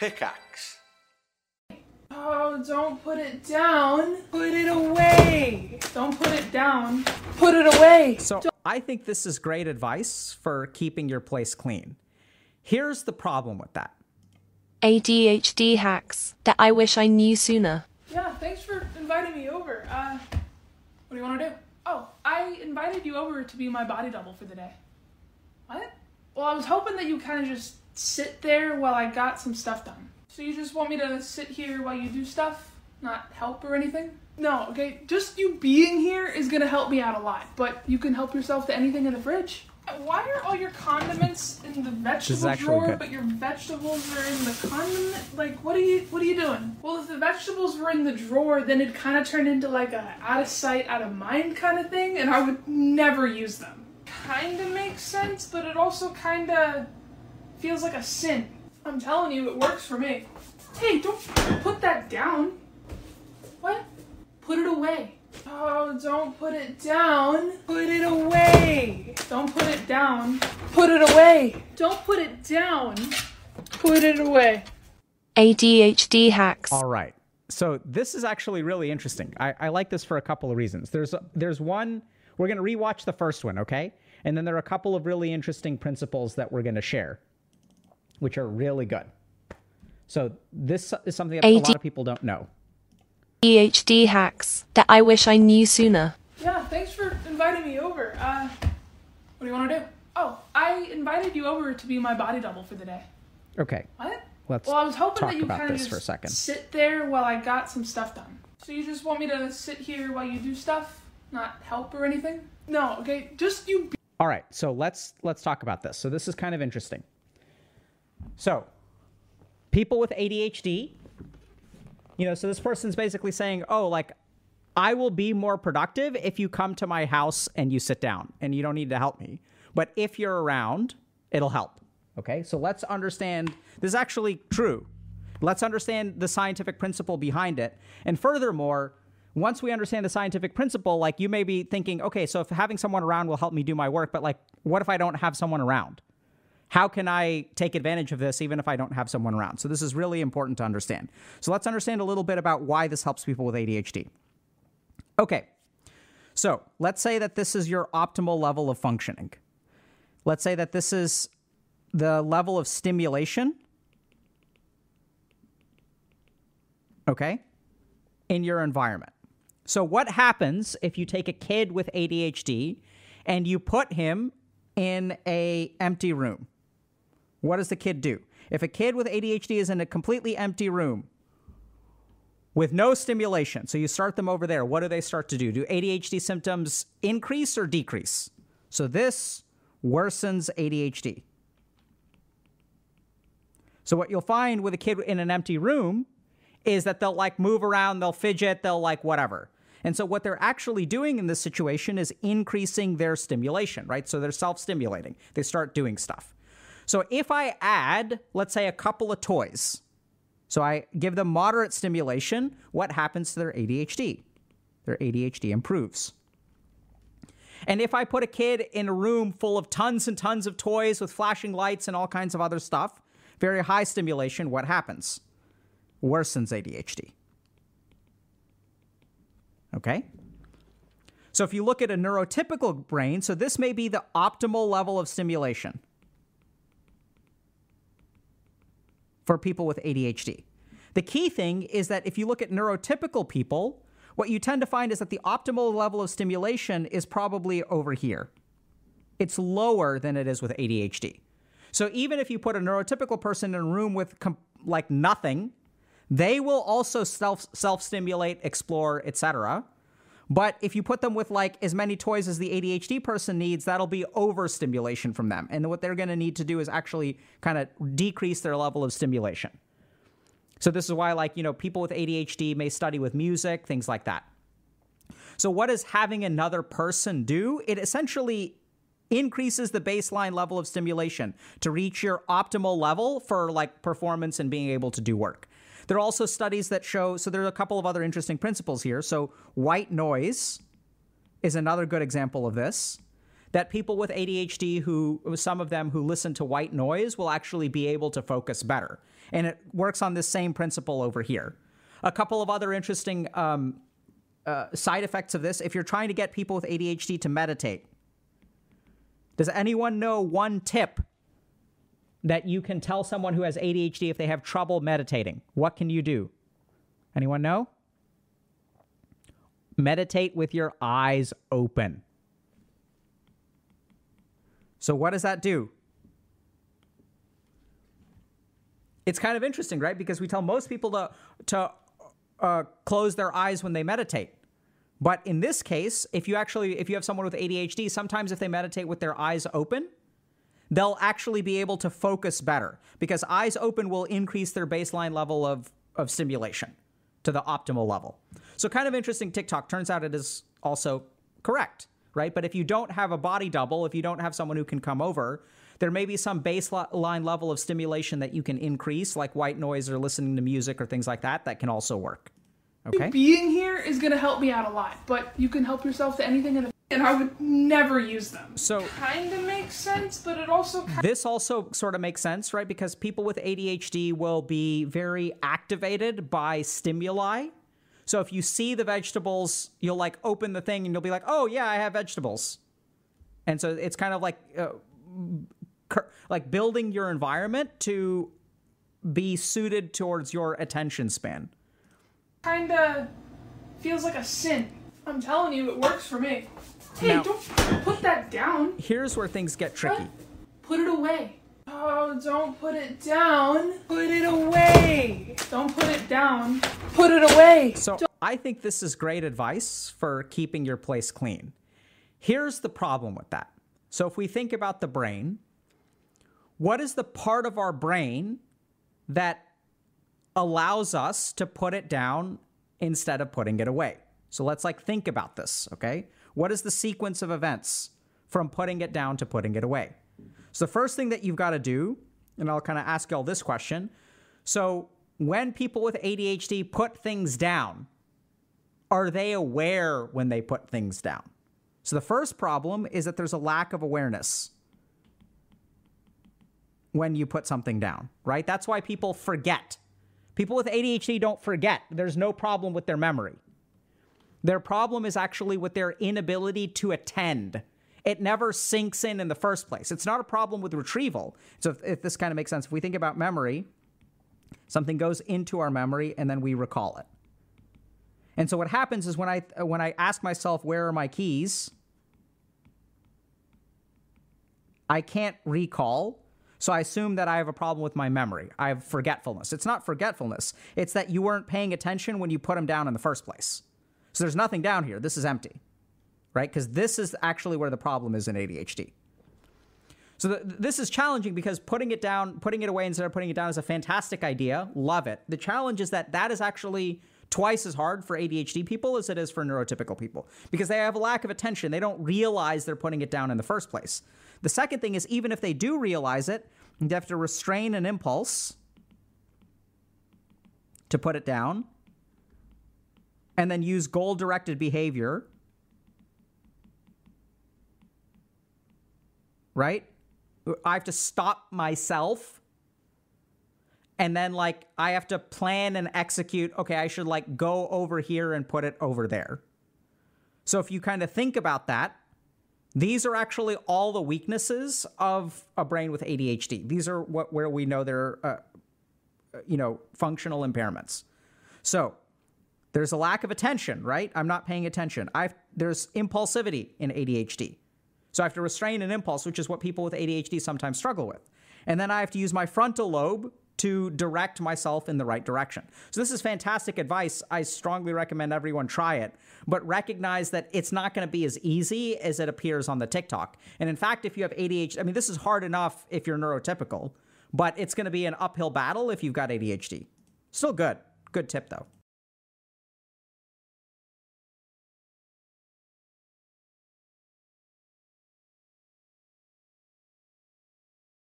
Pickaxe. Oh, don't put it down. Put it away. Don't put it down. Put it away. So I think this is great advice for keeping your place clean. Here's the problem with that. ADHD hacks that I wish I knew sooner. Yeah, thanks for inviting me over. Uh, what do you want to do? Oh, I invited you over to be my body double for the day. What? Well, I was hoping that you kind of just sit there while I got some stuff done. So you just want me to sit here while you do stuff, not help or anything? No, okay. Just you being here is gonna help me out a lot. But you can help yourself to anything in the fridge. Uh, why are all your condiments in the vegetable drawer, good. but your vegetables are in the condiment? Like, what are you what are you doing? Well, if the vegetables were in the drawer, then it kind of turned into like a out of sight, out of mind kind of thing, and I would never use them. Kind of makes sense, but it also kind of feels like a sin. I'm telling you, it works for me. Hey, don't put that down. What? Put it away. Oh, don't put it down. Put it away. Don't put it down. Put it away. Don't put it down. Put it away. ADHD hacks. All right. So this is actually really interesting. I, I like this for a couple of reasons. There's there's one we're going to rewatch the first one, okay? And then there are a couple of really interesting principles that we're going to share, which are really good. So this is something that a lot of people don't know. ADHD hacks that I wish I knew sooner. Yeah, thanks for inviting me over. Uh, what do you want to do? Oh, I invited you over to be my body double for the day. Okay. What? Let's well, I was hoping that you about kind of just for a second. sit there while I got some stuff done. So you just want me to sit here while you do stuff, not help or anything? No, okay. Just you. Be- All right, so let's let's talk about this. So this is kind of interesting. So, people with ADHD, you know, so this person's basically saying, "Oh, like I will be more productive if you come to my house and you sit down and you don't need to help me. But if you're around, it'll help." Okay? So let's understand this is actually true. Let's understand the scientific principle behind it. And furthermore, once we understand the scientific principle, like you may be thinking, okay, so if having someone around will help me do my work, but like, what if I don't have someone around? How can I take advantage of this even if I don't have someone around? So, this is really important to understand. So, let's understand a little bit about why this helps people with ADHD. Okay, so let's say that this is your optimal level of functioning. Let's say that this is the level of stimulation, okay, in your environment. So, what happens if you take a kid with ADHD and you put him in a empty room? What does the kid do? If a kid with ADHD is in a completely empty room with no stimulation, so you start them over there, what do they start to do? Do ADHD symptoms increase or decrease? So, this worsens ADHD. So what you'll find with a kid in an empty room is that they'll like move around, they'll fidget, they'll like whatever. And so what they're actually doing in this situation is increasing their stimulation, right? So they're self-stimulating. They start doing stuff. So if I add, let's say a couple of toys, so I give them moderate stimulation, what happens to their ADHD? Their ADHD improves. And if I put a kid in a room full of tons and tons of toys with flashing lights and all kinds of other stuff, very high stimulation, what happens? Worsens ADHD. Okay? So if you look at a neurotypical brain, so this may be the optimal level of stimulation for people with ADHD. The key thing is that if you look at neurotypical people, what you tend to find is that the optimal level of stimulation is probably over here. It's lower than it is with ADHD. So even if you put a neurotypical person in a room with like nothing, they will also self self stimulate, explore, etc. But if you put them with like as many toys as the ADHD person needs, that'll be overstimulation from them. And what they're going to need to do is actually kind of decrease their level of stimulation. So this is why like, you know, people with ADHD may study with music, things like that. So what does having another person do? It essentially increases the baseline level of stimulation to reach your optimal level for like performance and being able to do work. There are also studies that show, so there are a couple of other interesting principles here. So, white noise is another good example of this. that people with ADHD who some of them who listen to white noise will actually be able to focus better. And it works on this same principle over here. A couple of other interesting um, uh, side effects of this if you're trying to get people with ADHD to meditate. Does anyone know one tip that you can tell someone who has ADHD if they have trouble meditating? What can you do? Anyone know? Meditate with your eyes open. So, what does that do? It's kind of interesting, right? Because we tell most people to, to uh, close their eyes when they meditate. But in this case, if you actually if you have someone with ADHD, sometimes if they meditate with their eyes open, they'll actually be able to focus better because eyes open will increase their baseline level of of stimulation to the optimal level. So kind of interesting TikTok turns out it is also correct, right? But if you don't have a body double, if you don't have someone who can come over, there may be some baseline level of stimulation that you can increase like white noise or listening to music or things like that that can also work. Okay. Being here is going to help me out a lot, but you can help yourself to anything in the and I would never use them. So kind of makes sense, but it also This also sort of makes sense, right? Because people with ADHD will be very activated by stimuli. So if you see the vegetables, you'll like open the thing and you'll be like, "Oh yeah, I have vegetables." And so it's kind of like uh, like building your environment to be suited towards your attention span kind of feels like a sin. I'm telling you, it works for me. Hey, now, don't put that down. Here's where things get tricky. What? Put it away. Oh, don't put it down. Put it away. Don't put it down. Put it away. So don't I think this is great advice for keeping your place clean. Here's the problem with that. So if we think about the brain, what is the part of our brain that allows us to put it down instead of putting it away. So let's like think about this, okay? What is the sequence of events from putting it down to putting it away? So the first thing that you've got to do, and I'll kind of ask y'all this question. So when people with ADHD put things down, are they aware when they put things down? So the first problem is that there's a lack of awareness when you put something down, right? That's why people forget People with ADHD don't forget. There's no problem with their memory. Their problem is actually with their inability to attend. It never sinks in in the first place. It's not a problem with retrieval. So, if, if this kind of makes sense, if we think about memory, something goes into our memory and then we recall it. And so, what happens is when I when I ask myself, "Where are my keys?" I can't recall so I assume that I have a problem with my memory. I have forgetfulness. It's not forgetfulness, it's that you weren't paying attention when you put them down in the first place. So there's nothing down here. This is empty, right? Because this is actually where the problem is in ADHD. So the, this is challenging because putting it down, putting it away instead of putting it down is a fantastic idea. Love it. The challenge is that that is actually twice as hard for ADHD people as it is for neurotypical people because they have a lack of attention. They don't realize they're putting it down in the first place. The second thing is, even if they do realize it, they have to restrain an impulse to put it down and then use goal directed behavior. Right? I have to stop myself and then like I have to plan and execute, okay, I should like go over here and put it over there. So if you kind of think about that, these are actually all the weaknesses of a brain with ADHD. These are what where we know there are, uh, you know, functional impairments. So there's a lack of attention, right? I'm not paying attention. I've there's impulsivity in ADHD. So I have to restrain an impulse, which is what people with ADHD sometimes struggle with. And then I have to use my frontal lobe to direct myself in the right direction. So this is fantastic advice. I strongly recommend everyone try it, but recognize that it's not going to be as easy as it appears on the TikTok. And in fact, if you have ADHD, I mean, this is hard enough if you're neurotypical, but it's going to be an uphill battle if you've got ADHD. Still good. Good tip though.